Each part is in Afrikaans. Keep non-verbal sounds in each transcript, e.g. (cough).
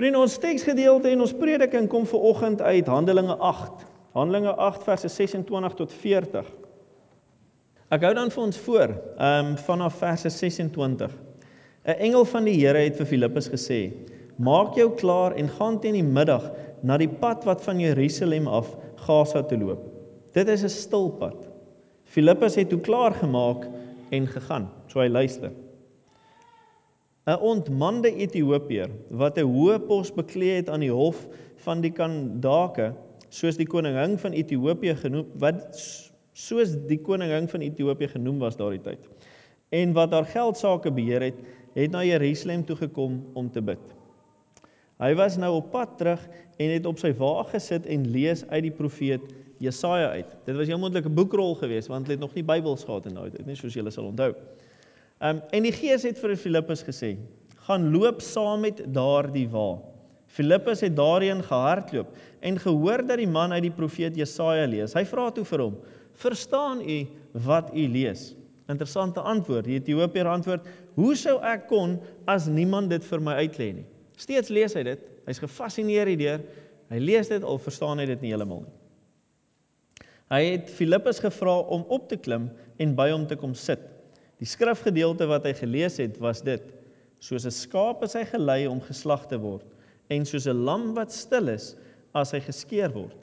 Vriende, ons teksgedeelte en ons prediking kom ver oggend uit Handelinge 8. Handelinge 8 verse 26 tot 40. Ek hou dan vir ons voor, ehm um, vanaf verse 26. 'n Engel van die Here het vir Filippus gesê: "Maak jou klaar en gaan teen die middag na die pad wat van Jerusalem af Gaza toe loop. Dit is 'n stil pad." Filippus het toe klaar gemaak en gegaan. So hy luister. 'n Ontmande Ethiopiër wat 'n hoë pos bekleed het aan die hof van die Kandake, soos die koningin van Ethiopië genoem wat soos die koningin van Ethiopië genoem was daardie tyd. En wat haar geld sake beheer het, het na Jerusalem toe gekom om te bid. Hy was nou op pad terug en het op sy wa gesit en lees uit die profeet Jesaja uit. Dit was 'n moontlike boekrol geweest want hulle het nog nie Bybels gehad en nou dit nie soos julle sal onthou. Ehm um, en die Gees het vir Filippus gesê: "Gaan loop saam met daardie wa." Filippus het daarheen gehardloop en gehoor dat die man uit die profeet Jesaja lees. Hy vra toe vir hom: "Verstaan u wat u lees?" Interessante antwoord. Die Ethiopier antwoord: "Hoe sou ek kon as niemand dit vir my uitlê nie?" Steeds lees hy dit. Hy's gefassineer hierdeur. Hy lees dit al verstaan hy dit nie heeltemal nie. Hy het Filippus gevra om op te klim en by hom te kom sit. Die skrifgedeelte wat hy gelees het was dit: Soos 'n skaap is hy gelei om geslag te word en soos 'n lam wat stil is as hy geskeer word,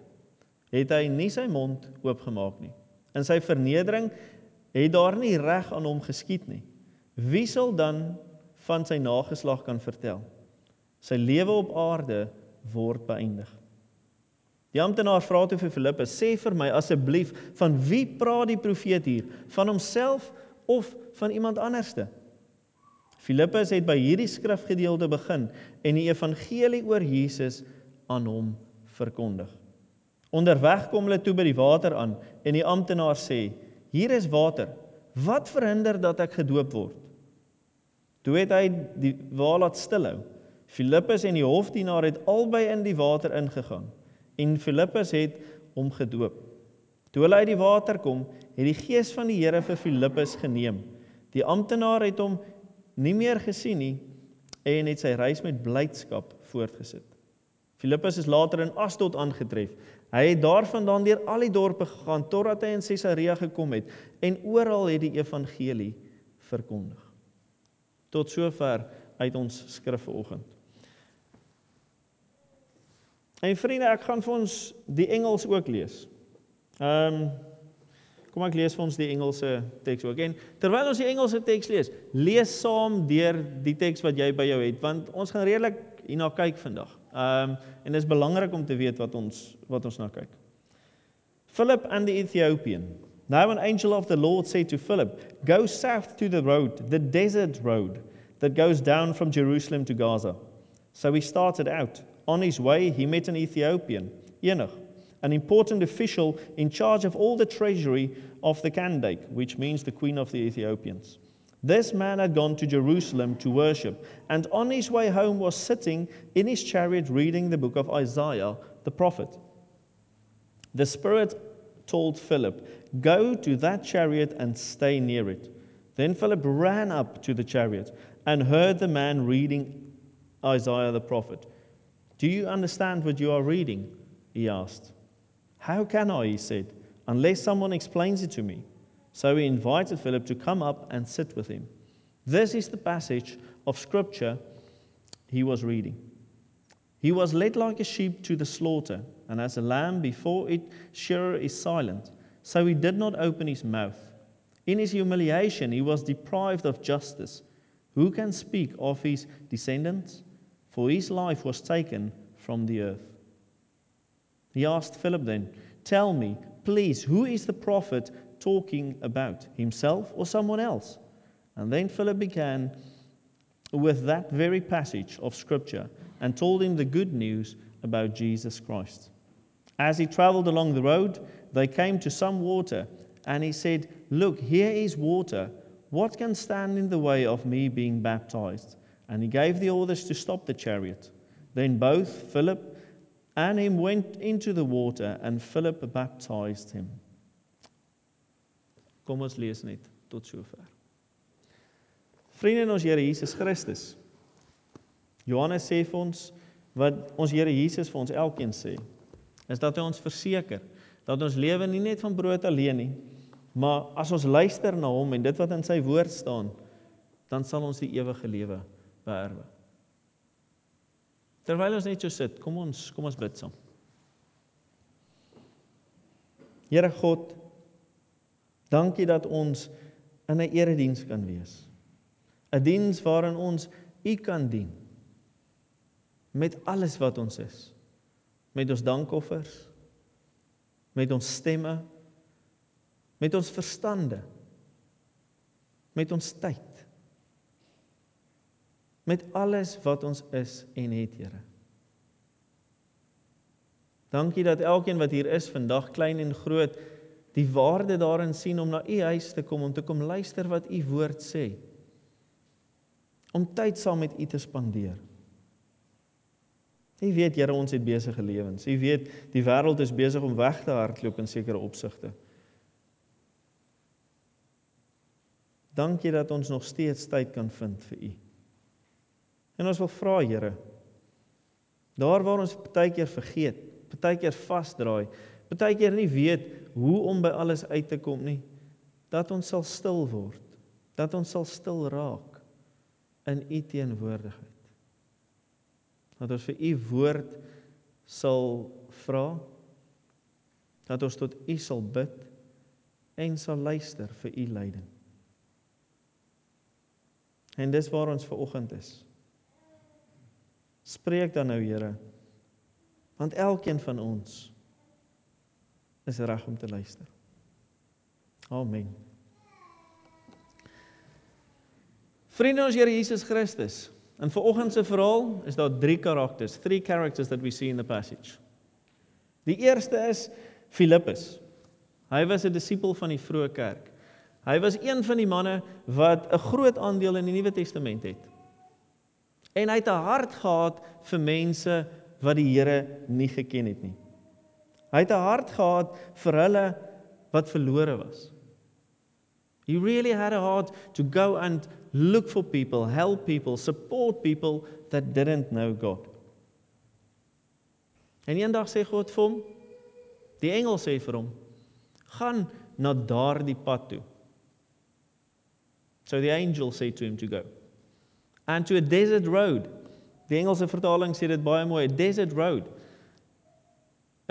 het hy nie sy mond oopgemaak nie. In sy vernedering het daar nie reg aan hom geskied nie. Wie sal dan van sy nageslag kan vertel? Sy lewe op aarde word beëindig. Die amptenaar vra toe vir Filippus: "Sê vir my asseblief, van wie praat die profeet hier? Van homself of van iemand anderste?" Filippus het by hierdie skrifgedeelte begin en die evangelie oor Jesus aan hom verkondig. Onderweg kom hulle toe by die water aan en die amptenaar sê: "Hier is water. Wat verhinder dat ek gedoop word?" Toe het hy die waal laat stilhou. Filippus en die hofdienaar het albei in die water ingegaan en Filippus het hom gedoop. Toe hulle uit die water kom, het die gees van die Here vir Filippus geneem. Die amptenaar het hom nie meer gesien nie en het sy reis met blydskap voortgesit. Filippus is later in Asdod aangetref. Hy het daarvandaan deur al die dorpe gegaan totdat hy in Caesarea gekom het en oral het die evangelie verkondig. Tot sover uit ons skrif vanoggend. En vriende, ek gaan vir ons die Engels ook lees. Ehm um, kom ek lees vir ons die Engelse teks ook. En terwyl ons die Engelse teks lees, lees saam deur die teks wat jy by jou het, want ons gaan redelik hierna kyk vandag. Ehm um, en dit is belangrik om te weet wat ons wat ons na kyk. Philip and the Ethiopian. Now an angel of the Lord said to Philip, "Go south to the road, the desert road that goes down from Jerusalem to Gaza." So he started out On his way, he met an Ethiopian, Enoch, an important official in charge of all the treasury of the Kandake, which means the queen of the Ethiopians. This man had gone to Jerusalem to worship, and on his way home was sitting in his chariot reading the book of Isaiah the prophet. The Spirit told Philip, Go to that chariot and stay near it. Then Philip ran up to the chariot and heard the man reading Isaiah the prophet. Do you understand what you are reading? He asked. How can I, he said, unless someone explains it to me? So he invited Philip to come up and sit with him. This is the passage of scripture he was reading. He was led like a sheep to the slaughter, and as a lamb before its shearer is silent, so he did not open his mouth. In his humiliation, he was deprived of justice. Who can speak of his descendants? for his life was taken from the earth. He asked Philip then, Tell me, please, who is the prophet talking about, himself or someone else? And then Philip began with that very passage of Scripture and told him the good news about Jesus Christ. As he traveled along the road, they came to some water, and he said, Look, here is water. What can stand in the way of me being baptized? and he gave the orders to stop the chariot. Then both Philip and him went into the water, and Philip baptized him. Kom ons lees net tot sover. Vriende in ons Here Jesus Christus. Johannes sê vir ons wat ons Here Jesus vir ons elkeen sê, is dat hy ons verseker dat ons lewe nie net van brood alleen nie, maar as ons luister na hom en dit wat in sy woord staan, dan sal ons die ewige lewe beerwe. Terwyl ons net so sit, kom ons kom ons bid saam. Here God, dankie dat ons in 'n erediens kan wees. 'n Diens waarin ons U kan dien met alles wat ons is. Met ons dankoffers, met ons stemme, met ons verstande, met ons tyd. Met alles wat ons is en het, Here. Dankie dat elkeen wat hier is vandag, klein en groot, die waarde daarin sien om na u huis te kom om te kom luister wat u woord sê. Om tyd saam met u te spandeer. U weet Here ons het besige lewens. U weet die wêreld is besig om weg te hardloop in sekere opsigte. Dankie dat ons nog steeds tyd kan vind vir U. En ons wil vra Here, daar waar ons baie keer vergeet, baie keer vasdraai, baie keer nie weet hoe om by alles uit te kom nie, dat ons sal stil word, dat ons sal stil raak in U teenwoordigheid dat ons vir u woord sal vra dat ons tot u sal bid en sal luister vir u leiding. En dis waar ons ver oggend is. Spreek dan nou Here. Want elkeen van ons is reg om te luister. Amen. Vriende ons Here Jesus Christus. In vanoggend se verhaal is daar drie karakters, three characters that we see in the passage. Die eerste is Filippus. Hy was 'n disipel van die vroeë kerk. Hy was een van die manne wat 'n groot aandeel in die Nuwe Testament het. En hy het 'n hart gehad vir mense wat die Here nie geken het nie. Hy het 'n hart gehad vir hulle wat verlore was. He really had a heart to go and look for people, help people, support people that didn't know God. En eendag sê God vir hom, die engel sê vir hom, gaan na daardie pad toe. So the angel said to him to go. And to a desert road. Die Engelse vertaling sê dit baie mooi, a desert road.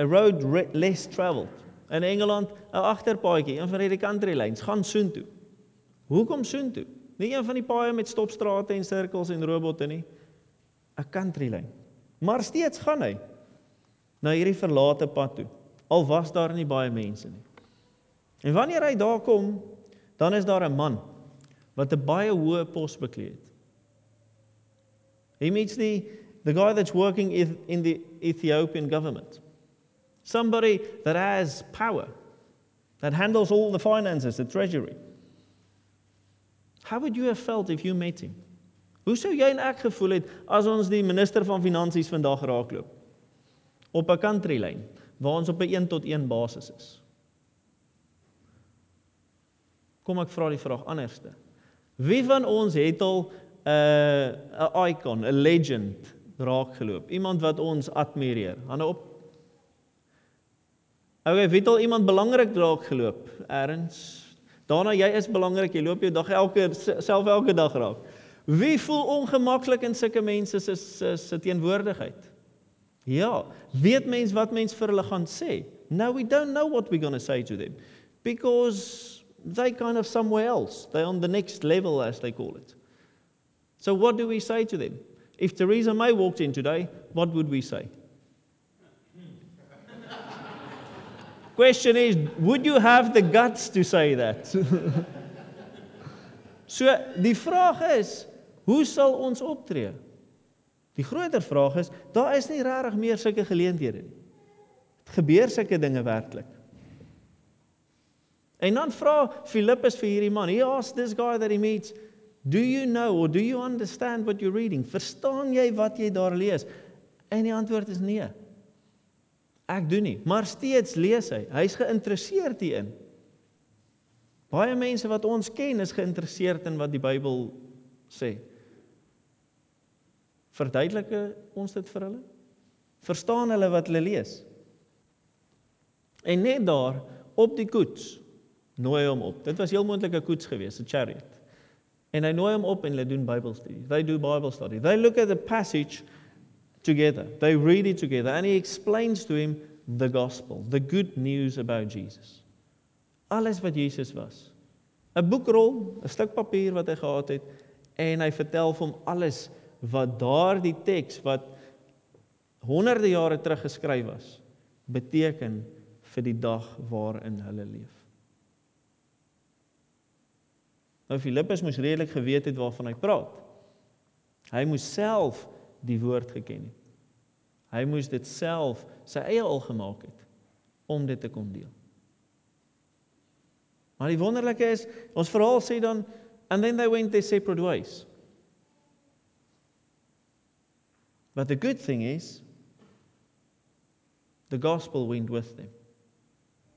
A road less traveled. In Engeland 'n agterpaadjie, een van hierdie country lanes, gaan soontoe. Hoekom soontoe? Nie een van die paaie met stopstrate en sirkels en robotte nie. 'n Country lane. Maar steeds gaan hy na hierdie verlate pad toe. Al was daar nie baie mense nie. En wanneer hy daar kom, dan is daar 'n man wat 'n baie hoë pos bekleed het. He meets the the guy that's working in the Ethiopian government. Somebody that has power, that handles all the finances, the treasury. How would you have felt if you met him? Hoe sou jy en ek gevoel het as ons die minister van finansies vandag raakloop? Op 'n country lyn waar ons op 'n 1 tot 1 basis is. Kom ek vra die vraag anderste. Wie van ons het al 'n 'n icon, 'n legend raakgeloop? Iemand wat ons admireer. Hande op. Okay, weet al iemand belangrik draak geloop? Erns. Daarna jy is belangrik, jy loop jou dag elke self elke dag raak. Wie voel ongemaklik in sulke mense se se teenwoordigheid? Ja, weet mens wat mens vir hulle gaan sê? No, we don't know what we're going to say to them because they kind of somewhere else. They're on the next level as they call it. So what do we say to them? If Theresa May walked in today, what would we say? (laughs) Question is, would you have the guts to say that? (laughs) so die vraag is, hoe sal ons optree? Die groter vraag is, daar is nie regtig meer sulke geleenthede nie. Dit gebeur sulke dinge werklik. En dan vra Filippus vir hierdie man, he asks this guy that he meets, do you know or do you understand what you're reading? Verstaan jy wat jy daar lees? En die antwoord is nee. Ek doen nie, maar steeds lees hy. Hy's geïnteresseerd hierin. Baie mense wat ons ken is geïnteresseerd in wat die Bybel sê. Verduidelike ons dit vir hulle? Verstaan hulle wat hulle lees? En net daar op die koets nooi hom op. Dit was heel moontlik 'n koets geweest, 'n chariot. En hy nooi hom op en hulle doen Bybelstudie. They do Bible study. They look at the passage together. They read it together and he explains to him the gospel, the good news about Jesus. Alles wat Jesus was. 'n Boekrol, 'n stuk papier wat hy gehad het en hy vertel vir hom alles wat daardie teks wat honderde jare terug geskryf was beteken vir die dag waarin hulle leef. Nou Filippus moes redelik geweet het waarvan hy praat. Hy moes self die woord geken het. Hy moes dit self sy eie al gemaak het om dit te kon deel. Maar die wonderlike is, ons verhaal sê dan and then they went their separate ways. But the good thing is the gospel went with them.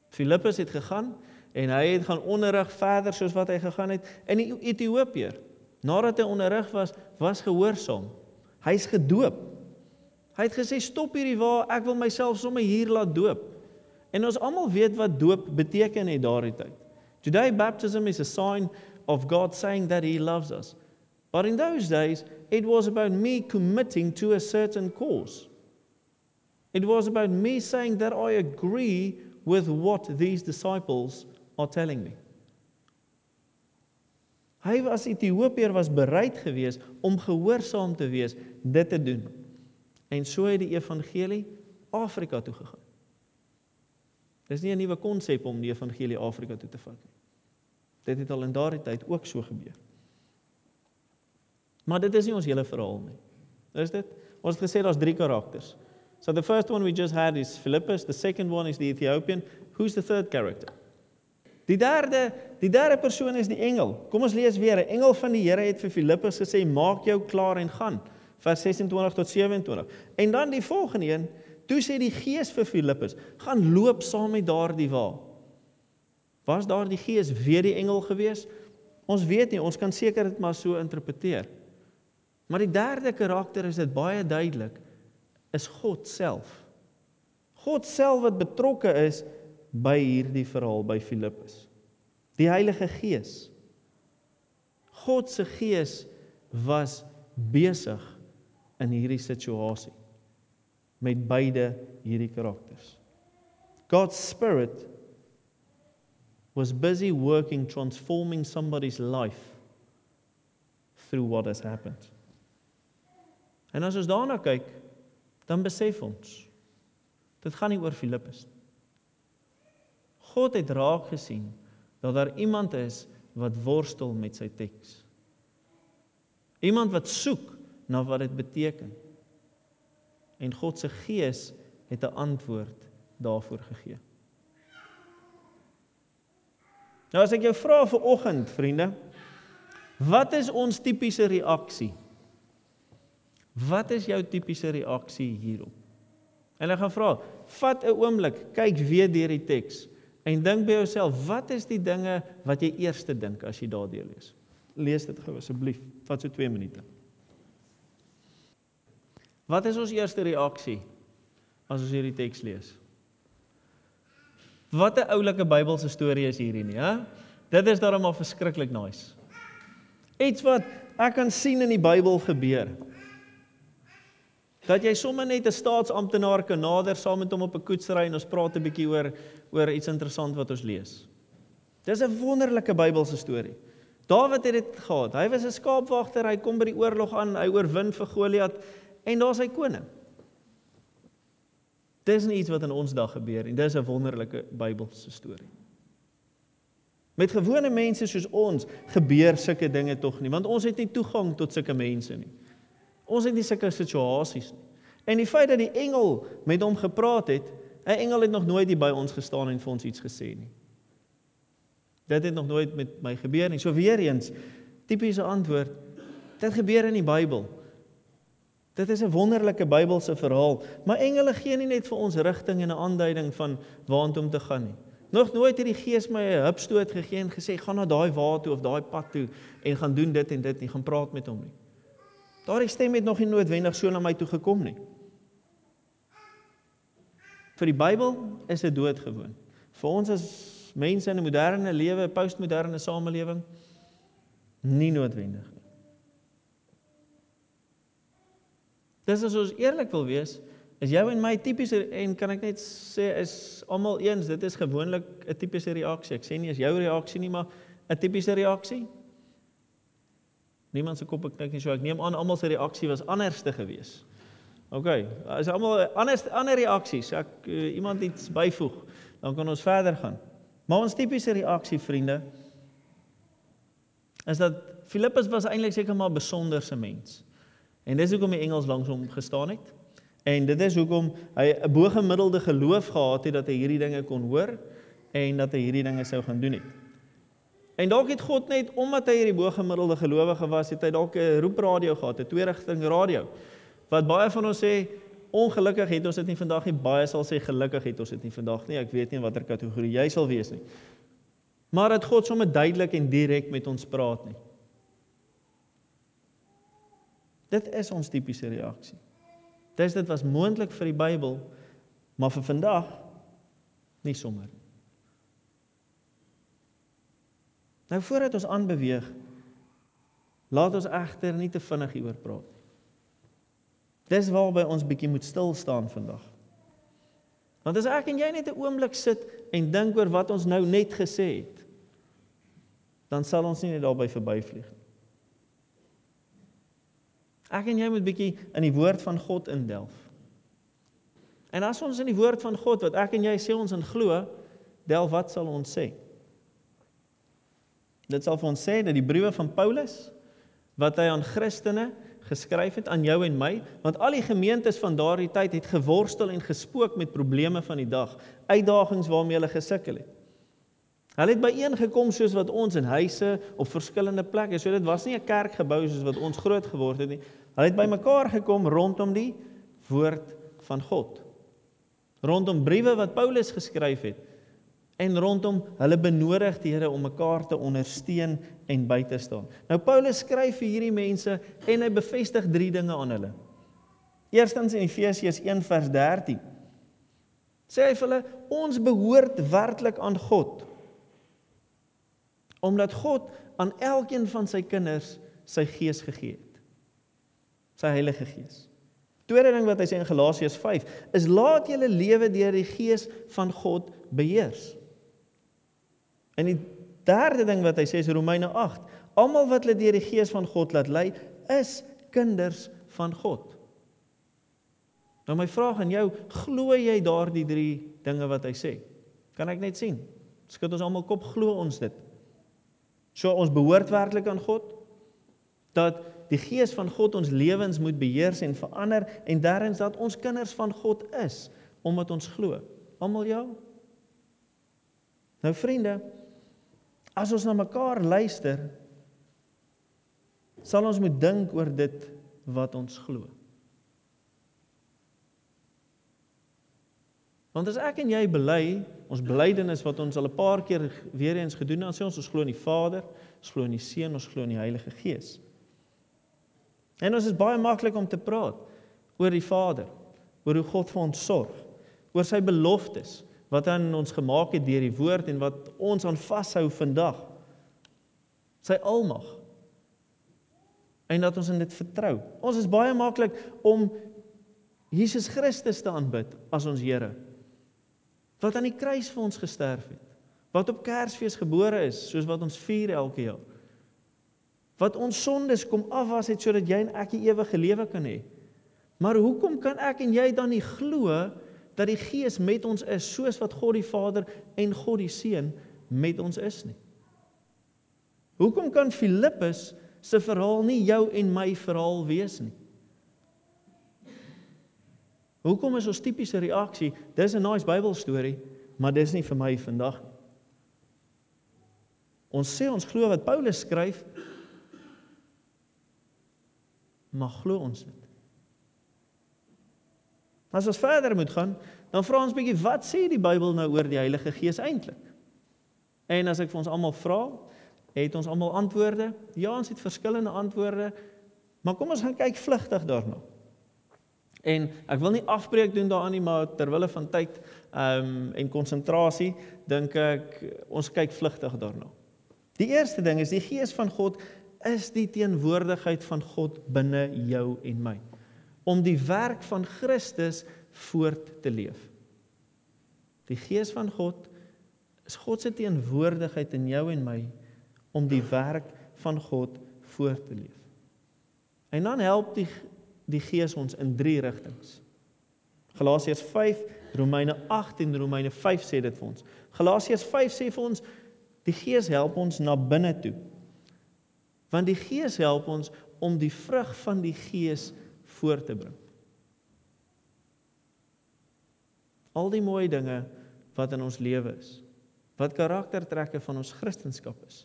Filippus het gegaan en hy het gaan onderrig verder soos wat hy gegaan het in die Ethiopiër. Nadat hy onderrig was, was gehoorsaam. Hy's gedoop. Hy het gesê stop hierdie wa, ek wil myself sommer hier laat doop. En ons almal weet wat doop beteken in daardie tyd. Today baptism is a sign of God saying that he loves us. But in those days it was about me committing to a certain cause. It was about me saying that I agree with what these disciples are telling me. Hy was Ethiopier was bereid geweest om gehoorsaam te wees dit te doen. En so het die evangelie Afrika toe gegaan. Dis nie 'n nuwe konsep om die evangelie Afrika toe te vat nie. Dit het al in daardie tyd ook so gebeur. Maar dit is nie ons hele verhaal nie. Is dit? Ons het gesê daar's drie karakters. So the first one we just had is Philippus, the second one is the Ethiopian. Who's the third character? Die derde, die derde persoon is die engel. Kom ons lees weer. 'n Engel van die Here het vir Filippus gesê: "Maak jou klaar en gaan." Vers 26 tot 27. En dan die volgende een, toe sê die Gees vir Filippus: "Gaan loop saam met daardie wa." Was daardie Gees weer die engel gewees? Ons weet nie, ons kan seker dit maar so interpreteer. Maar die derde karakter is dit baie duidelik is God self. God self wat betrokke is by hierdie verhaal by Filippus. Die Heilige Gees. God se Gees was besig in hierdie situasie met beide hierdie karakters. God's spirit was busy working transforming somebody's life through what has happened. En as ons daarna kyk, dan besef ons dit gaan nie oor Filippus nie. God het raak gesien dat daar iemand is wat worstel met sy teks. Iemand wat soek na wat dit beteken. En God se gees het 'n antwoord daarvoor gegee. Nou as ek jou vra vir oggend, vriende, wat is ons tipiese reaksie? Wat is jou tipiese reaksie hierop? En ek gaan vra, vat 'n oomblik, kyk weer deur die teks. En dink by jouself, wat is die dinge wat jy eers dink as jy daardeur lees? Lees dit gou asseblief. Vat so 2 minute. Wat is ons eerste reaksie as ons hierdie teks lees? Wat 'n oulike Bybelse storie is hierdie nie, hè? Dit is daarom al verskriklik nice. Iets wat ek kan sien in die Bybel gebeur dat jy sommer net 'n staatsamptenaar kan nader saam met hom op 'n koetsry en ons praat 'n bietjie oor oor iets interessant wat ons lees. Dis 'n wonderlike Bybelse storie. Dawid het dit gehad. Hy was 'n skaapwagter, hy kom by die oorlog aan, hy oorwin vir Goliat en daar's hy koning. Dis nie iets wat in ons dag gebeur nie. Dis 'n wonderlike Bybelse storie. Met gewone mense soos ons gebeur sulke dinge tog nie, want ons het nie toegang tot sulke mense nie. Ons het nie sulke situasies nie. En die feit dat die engel met hom gepraat het, 'n engel het nog nooit hier by ons gestaan en vir ons iets gesê nie. Dit het nog nooit met my gebeur nie. So weer eens, tipiese antwoord, dit gebeur in die Bybel. Dit is 'n wonderlike Bybelse verhaal, maar engele gee nie net vir ons rigting en 'n aanduiding van waartoe om te gaan nie. Nog nooit het die Gees my 'n hupstoot gegee en gesê gaan na daai waar toe of daai pad toe en gaan doen dit en dit nie, gaan praat met hom nie. Daardie stem het nog nie noodwendig so na my toe gekom nie. Vir die Bybel is dit doodgewoon. Vir ons as mense in 'n moderne lewe, postmoderne samelewing nie noodwendig nie. Dis as ons eerlik wil wees, is jou en my tipiese en kan ek net sê is almal eens, dit is gewoonlik 'n tipiese reaksie. Ek sê nie is jou reaksie nie, maar 'n tipiese reaksie. Niemand se kop knik nie, so ek neem aan almal se reaksie was anderste geweest. OK, as almal ander ander reaksies, ek uh, iemand iets byvoeg, dan kan ons verder gaan. Maar ons tipiese reaksie, vriende, is dat Filippus was eintlik seker maar 'n besonderse mens. En dis hoekom die engels langs hom gestaan het. En dit is hoekom hy 'n bo-gemiddelde geloof gehad het dat hy hierdie dinge kon hoor en dat hy hierdie dinge sou gaan doen het. En dalk het God net omdat hy hierdie bo-gemiddelde gelowige was, het hy dalk 'n roepradio gehad, 'n twee-rigting radio. Wat baie van ons sê, ongelukkig het ons dit nie vandag nie. Baie sal sê gelukkig het ons dit nie vandag nie. Ek weet nie watter kategorie jy sal wees nie. Maar dat God sommer duidelik en direk met ons praat nie. Dit is ons tipiese reaksie. Dis dit was moontlik vir die Bybel, maar vir vandag nie sommer. Nou voordat ons aanbeweeg, laat ons egter nie te vinnig hieroor praat nie. Dis waarby ons bietjie moet stil staan vandag. Want as ek en jy net 'n oomblik sit en dink oor wat ons nou net gesê het, dan sal ons nie net daarby verbyvlieg nie. Ek en jy moet bietjie in die woord van God indelf. En as ons in die woord van God wat ek en jy sê ons in glo, delf wat sal ons sê? Dit sal vir ons sê dat die briewe van Paulus wat hy aan Christene geskryf het aan jou en my, want al die gemeentes van daardie tyd het geworstel en gespook met probleme van die dag, uitdagings waarmee hulle gesukkel het. Hulle het byeengekom soos wat ons in huise op verskillende plekke. So dit was nie 'n kerkgebou soos wat ons groot geword het nie. Hulle het bymekaar gekom rondom die woord van God. Rondom briewe wat Paulus geskryf het en rondom hulle benodig die Here om mekaar te ondersteun en by te staan. Nou Paulus skryf vir hierdie mense en hy bevestig drie dinge aan hulle. Eerstens in Efesiërs 1 vers 13 sê hy vir hulle ons behoort werklik aan God omdat God aan elkeen van sy kinders sy gees gegee het. Sy Heilige Gees. Tweede ding wat hy sê in Galasiërs 5 is laat julle lewe deur die Gees van God beheers. En die derde ding wat hy sê is Romeine 8, almal wat hulle deur die Gees van God laat lei, is kinders van God. Nou my vraag aan jou, glo jy daardie drie dinge wat hy sê? Kan ek net sien? Skud ons almal kop glo ons dit? So ons behoort werklik aan God dat die gees van God ons lewens moet beheers en verander en derdens dat ons kinders van God is omdat ons glo. Almal ja. Nou vriende, as ons na mekaar luister, sal ons moet dink oor dit wat ons glo. Want as ek en jy bely, ons belydenis wat ons al 'n paar keer weer eens gedoen het, sê ons ons glo in die Vader, ons glo in die Seun, ons glo in die Heilige Gees. En ons is baie maklik om te praat oor die Vader, oor hoe God vir ons sorg, oor sy beloftes wat hy aan ons gemaak het deur die woord en wat ons aan vashou vandag. Sy almag. En dat ons in dit vertrou. Ons is baie maklik om Jesus Christus te aanbid as ons Here wat aan die kruis vir ons gesterf het, wat op Kersfees gebore is, soos wat ons vier elke jaar. Wat ons sondes kom afwas het sodat jy en ek die ewige lewe kan hê. Maar hoekom kan ek en jy dan nie glo dat die Gees met ons is soos wat God die Vader en God die Seun met ons is nie? Hoekom kan Filippus se verhaal nie jou en my verhaal wees nie? Hoekom is ons tipiese reaksie, dis 'n nice Bybelstorie, maar dis nie vir my vandag nie. Ons sê ons glo wat Paulus skryf, maar glo ons dit? As ons verder moet gaan, dan vra ons bietjie wat sê die Bybel nou oor die Heilige Gees eintlik? En as ek vir ons almal vra, het ons almal antwoorde? Ja, ons het verskillende antwoorde. Maar kom ons gaan kyk vlugtig daarna. En ek wil nie afbreek doen daaraan nie, maar terwyl van tyd ehm um, en konsentrasie dink ek ons kyk vlugtig daarna. Die eerste ding is die gees van God is die teenwoordigheid van God binne jou en my om die werk van Christus voort te leef. Die gees van God is God se teenwoordigheid in jou en my om die werk van God voort te leef. En dan help die die Gees ons in drie rigtings. Galasiërs 5, Romeine 8 en Romeine 5 sê dit vir ons. Galasiërs 5 sê vir ons die Gees help ons na binne toe. Want die Gees help ons om die vrug van die Gees voort te bring. Al die mooi dinge wat in ons lewe is, wat karaktertrekke van ons kristendom is,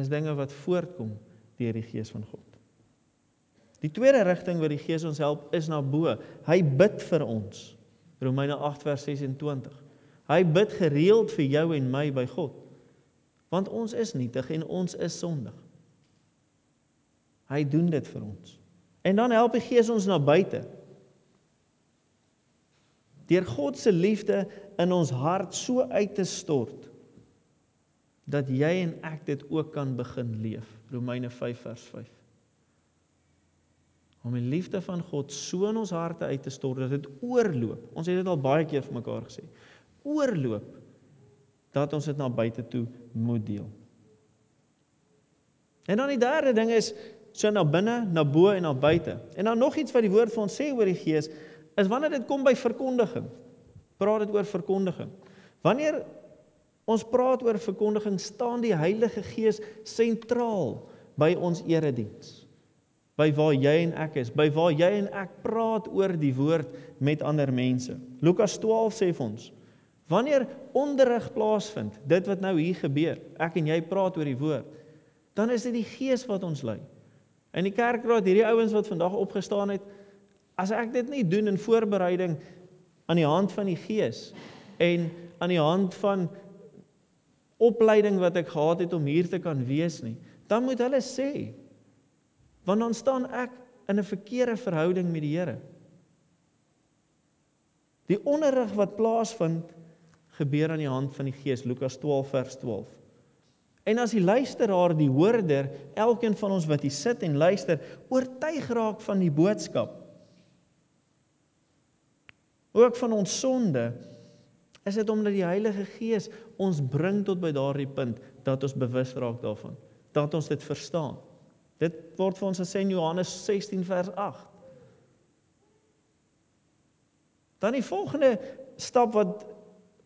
is dinge wat voortkom deur die Gees van God. Die tweede rigting waar die Gees ons help is na bo. Hy bid vir ons. Romeine 8 vers 26. Hy bid gereeld vir jou en my by God. Want ons is nietig en ons is sondig. Hy doen dit vir ons. En dan help die Gees ons na buite. Deur God se liefde in ons hart so uit te stort dat jy en ek dit ook kan begin leef. Romeine 5 vers 5 om die liefde van God so in ons harte uit te stort dat dit oorloop. Ons het dit al baie keer vir mekaar gesê. Oorloop dat ons dit na buite toe moet deel. En dan die derde ding is so na binne, na bo en na buite. En dan nog iets wat die woord vir ons sê oor die Gees is wanneer dit kom by verkondiging. Praat dit oor verkondiging. Wanneer ons praat oor verkondiging, staan die Heilige Gees sentraal by ons erediens by waar jy en ek is, by waar jy en ek praat oor die woord met ander mense. Lukas 12 sê vir ons: Wanneer onderrig plaasvind, dit wat nou hier gebeur, ek en jy praat oor die woord, dan is dit die Gees wat ons lei. In die kerkraad hierdie ouens wat vandag opgestaan het, as ek dit nie doen in voorbereiding aan die hand van die Gees en aan die hand van opleiding wat ek gehad het om hier te kan wees nie, dan moet hulle sê Want dan staan ek in 'n verkeerde verhouding met die Here. Die onderrig wat plaasvind gebeur aan die hand van die Gees Lukas 12 vers 12. En as die luisteraar, die hoorder, elkeen van ons wat hier sit en luister, oortuig raak van die boodskap ook van ons sonde, is dit omdat die Heilige Gees ons bring tot by daardie punt dat ons bewus raak daarvan, dat ons dit verstaan. Dit word vir ons gesê in Johannes 16 vers 8. Dan die volgende stap wat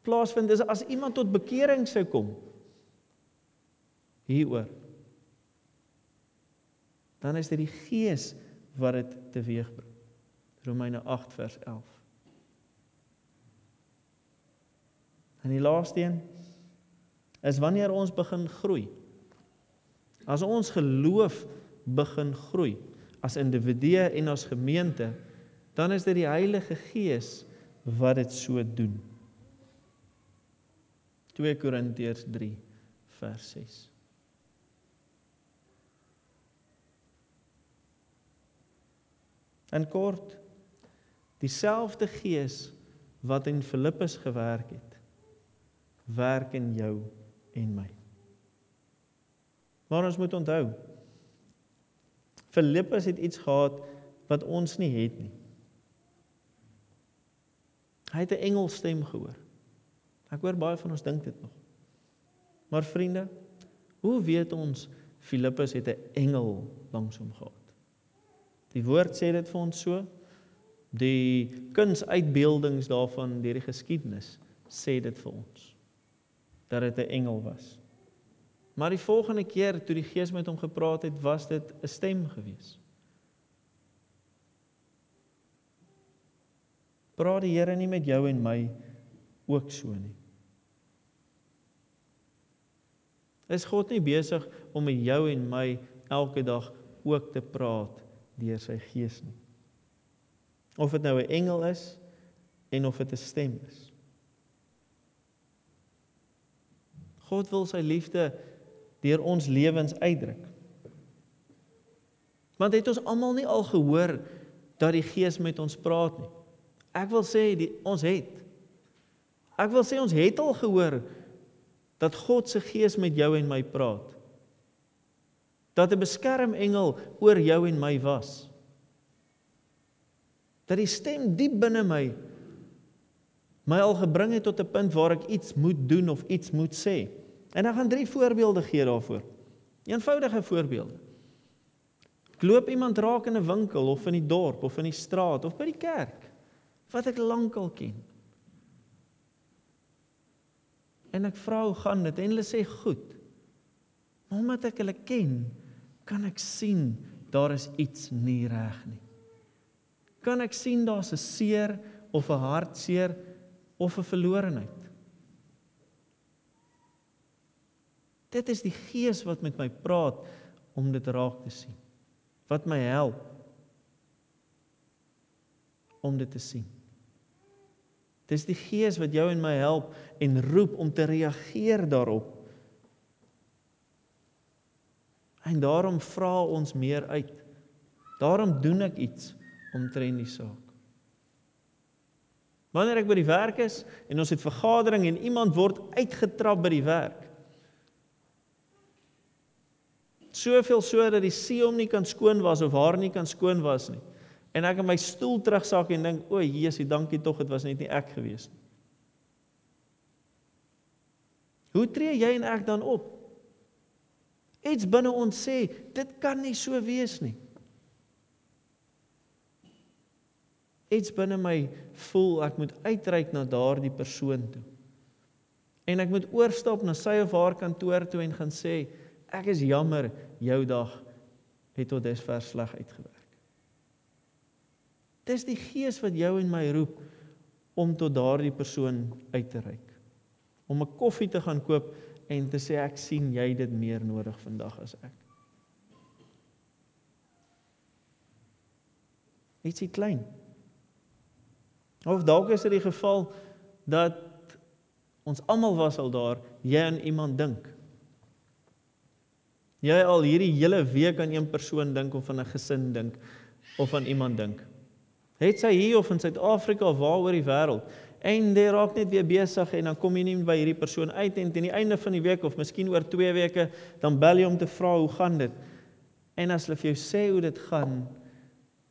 plaasvind is as iemand tot bekering sou kom. Hieroor. Dan is dit die Gees wat dit teweegbring. Romeine 8 vers 11. En die laaste een is wanneer ons begin groei. As ons geloof begin groei as individue en as gemeente, dan is dit die Heilige Gees wat dit so doen. 2 Korintiërs 3 vers 6. En kort dieselfde Gees wat in Filippus gewerk het, werk in jou en my. Maar ons moet onthou Filippus het iets gehad wat ons nie het nie. Hy het 'n engelstem gehoor. Ek hoor baie van ons dink dit nog. Maar vriende, hoe weet ons Filippus het 'n engel langs hom gehad? Die woord sê dit vir ons so. Die kunsuitbeeldings daarvan deur die geskiedenis sê dit vir ons dat dit 'n engel was. Maar die volgende keer toe die Gees met hom gepraat het, was dit 'n stem gewees. Praat die Here nie met jou en my ook so nie? Is God nie besig om met jou en my elke dag ook te praat deur sy Gees nie? Of dit nou 'n engel is en of dit 'n stem is. God wil sy liefde deur ons lewens uitdruk. Want het ons almal nie al gehoor dat die Gees met ons praat nie. Ek wil sê die ons het. Ek wil sê ons het al gehoor dat God se Gees met jou en my praat. Dat 'n beskermengel oor jou en my was. Dat die stem diep binne my my al gebring het tot 'n punt waar ek iets moet doen of iets moet sê. En ek gaan drie voorbeelde gee daarvoor. Eenvoudige voorbeelde. Ek loop iemand raak in 'n winkel of in die dorp of in die straat of by die kerk wat ek lankal ken. En ek vra hoe gaan dit en hulle sê goed. Maar omdat ek hulle ken, kan ek sien daar is iets nie reg nie. Kan ek sien daar's 'n seer of 'n hartseer of 'n verlorenheid. Dit is die Gees wat met my praat om dit raak te sien. Wat my help om dit te sien. Dis die Gees wat jou en my help en roep om te reageer daarop. En daarom vra ons meer uit. Daarom doen ek iets omtrent die saak. Wanneer ek by die werk is en ons het vergadering en iemand word uitgetrap by die werk. Soveel so dat die see hom nie kan skoon was of haar nie kan skoon was nie. En ek in my stoel terugsak en dink, "O, Jesusie, dankie tog, dit was net nie ek gewees nie." Hoe tree jy en ek dan op? Iets binne ons sê, dit kan nie so wees nie. Iets binne my voel ek moet uitreik na daardie persoon toe. En ek moet oorstap na sy of haar kantoor toe en gaan sê, ek is jammer jou dag het tot dusver sleg uitgewerk. Dis die gees wat jou en my roep om tot daardie persoon uit te reik. Om 'n koffie te gaan koop en te sê ek sien jy dit meer nodig vandag as ek. Ietsie klein. Of dalk is dit die geval dat ons almal was al daar, jy aan iemand dink. Jy al hierdie hele week aan een persoon dink of aan 'n gesin dink of aan iemand dink. Het sy hier of in Suid-Afrika of waar oor die wêreld en jy raak net weer besig en dan kom jy nie by hierdie persoon uit en teen die einde van die week of miskien oor 2 weke dan bel jy om te vra hoe gaan dit? En as hulle vir jou sê hoe dit gaan,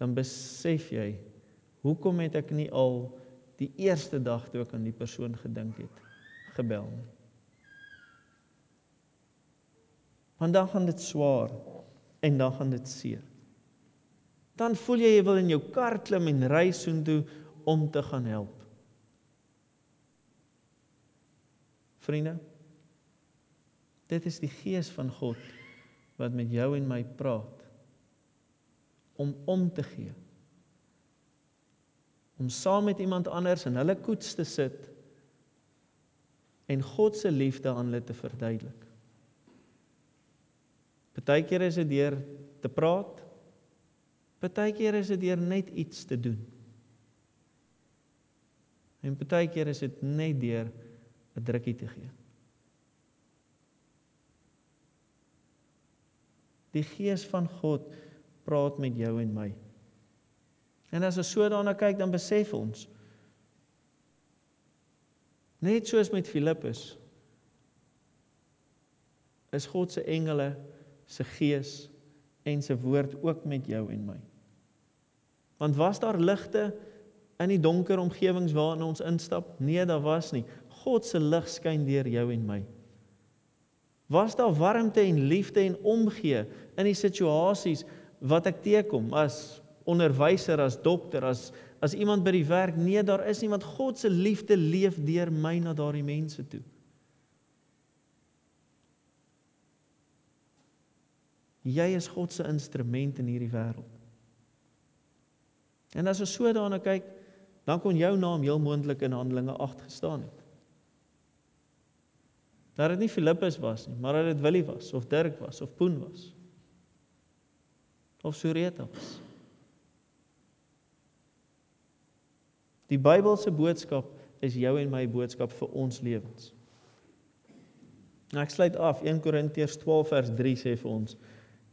dan besef jy hoekom het ek nie al die eerste dag toe ek aan die persoon gedink het gebel nie. Want dan gaan dit swaar en dan gaan dit seer. Dan voel jy jy wil in jou kar klim en ry soontoe om te gaan help. Vriende, dit is die gees van God wat met jou en my praat om om te gee om saam met iemand anders in hulle koets te sit en God se liefde aan hulle te verduidelik. Partykeer is dit deur te praat. Partykeer is dit deur net iets te doen. En partykeer is dit net deur 'n drukkie te gee. Die gees van God praat met jou en my. En as ons so daarna kyk, dan besef ons net soos met Filippus is God se engele se gees en se woord ook met jou en my. Want was daar ligte in die donker omgewings waarin ons instap? Nee, daar was nie. God se lig skyn deur jou en my. Was daar warmte en liefde en omgee in die situasies wat ek teekom as onderwyser, as dokter, as as iemand by die werk. Nee, daar is nie want God se liefde leef deur my na daardie mense toe. Jy is God se instrument in hierdie wêreld. En as ons so daarna kyk, dan kon jou naam heel moontlik in Handelinge 8 gestaan het. Dat dit nie Filippus was nie, maar dat dit Willie was of Dirk was of Poen was. Of Sureta was. Die Bybelse boodskap is jou en my boodskap vir ons lewens. Nou ek sluit af 1 Korintiërs 12 vers 3 sê vir ons: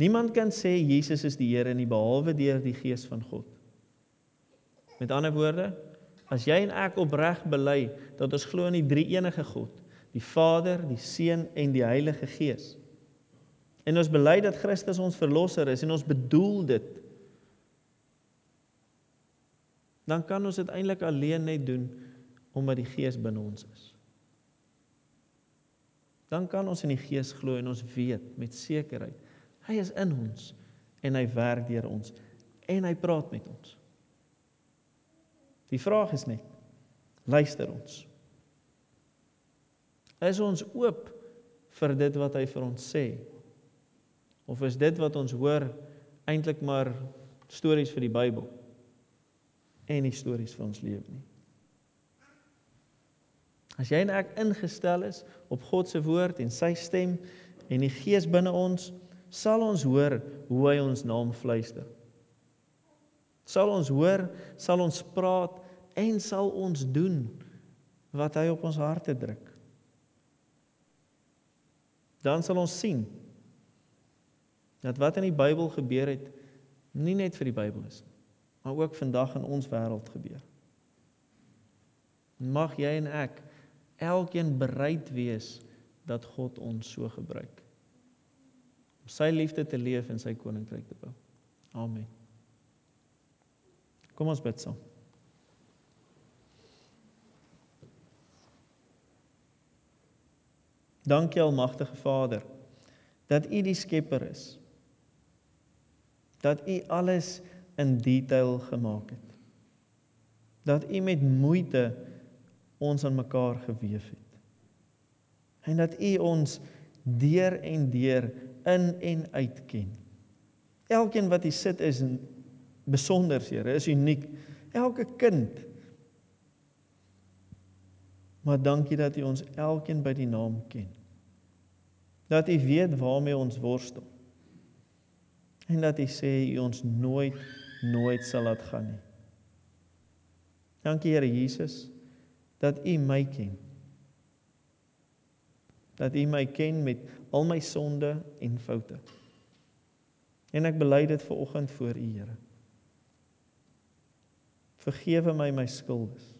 Niemand kan sê Jesus is die Here nie behalwe deur die Gees van God. Met ander woorde, as jy en ek opreg bely dat ons glo in die drie-enige God, die Vader, die Seun en die Heilige Gees. En ons bely dat Christus ons verlosser is en ons bedoel dit. Dan kan ons dit eintlik alleen net doen omdat die Gees binne ons is. Dan kan ons in die Gees glo en ons weet met sekerheid hy is in ons en hy werk deur ons en hy praat met ons. Die vraag is net luister ons. Is ons oop vir dit wat hy vir ons sê? Of is dit wat ons hoor eintlik maar stories vir die Bybel en nie stories vir ons lewe nie? As jy en ek ingestel is op God se woord en sy stem en die Gees binne ons, sal ons hoor hoe hy ons naam fluister. Sal ons hoor, sal ons praat en sal ons doen wat hy op ons harte druk. Dan sal ons sien dat wat in die Bybel gebeur het nie net vir die Bybel is maar ook vandag in ons wêreld gebeur. Mag jy en ek elkeen bereid wees dat God ons so gebruik om sy liefde te leef en sy koninkryk te bou. Amen. Kom ons bid saam. Dankie almagtige Vader dat U die skepper is. Dat U alles in detail gemaak het. Dat U met moeite ons aan mekaar gewewe het. En dat U ons deur en deur in en uit ken. Elkeen wat hier sit is besonder, Here, is uniek. Elke kind. Maar dankie dat U ons elkeen by die naam ken. Dat U weet waarmee ons worstel. En dat U sê U ons nooit nooit sal laat gaan nie. Dankie Here Jesus dat U my ken. Dat U my ken met al my sonde en foute. En ek bely dit ver oggend voor U Here. Vergewe my my skuldes.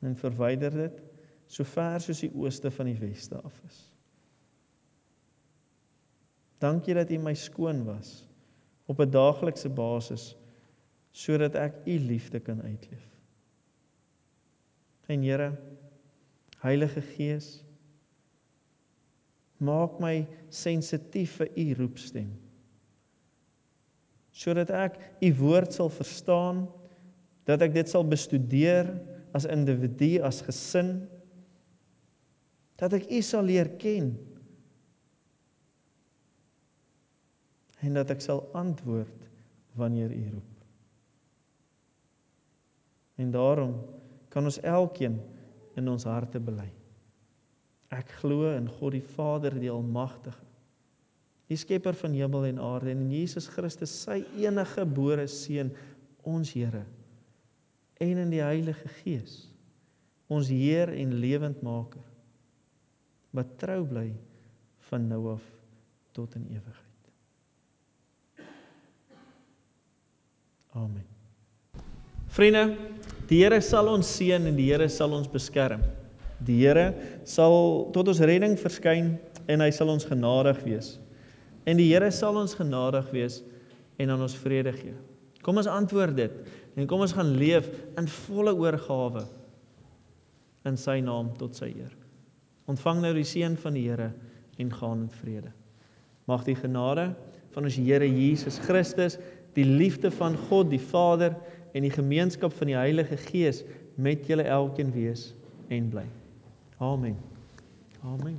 En verwyder dit so ver soos die ooste van die weste af is. Dankie dat U my skoon was op 'n daaglikse basis sodat ek U liefde kan uitleef. En Here, Heilige Gees, maak my sensitief vir U roepstem. Sodat ek U woord sal verstaan, dat ek dit sal bestudeer as individu, as gesin, dat ek U sal leer ken en dat ek sal antwoord wanneer U roep. En daarom kan ons elkeen in ons harte bely. Ek glo in God die Vader die Almagtige. Die skepper van hemel en aarde en in Jesus Christus sy enige gebore seun, ons Here. En in die Heilige Gees, ons Heer en lewendmaker wat trou bly van nou af tot in ewigheid. Amen. Vriende, die Here sal ons seën en die Here sal ons beskerm. Die Here sal tot ons redding verskyn en hy sal ons genadig wees. En die Here sal ons genadig wees en aan ons vrede gee. Kom ons antwoord dit en kom ons gaan leef in volle oorgawe in sy naam tot sy eer. Ontvang nou die seën van die Here en gaan in vrede. Mag die genade van ons Here Jesus Christus die liefde van God die Vader en die gemeenskap van die Heilige Gees met julle elkeen wees en bly. Amen. Amen.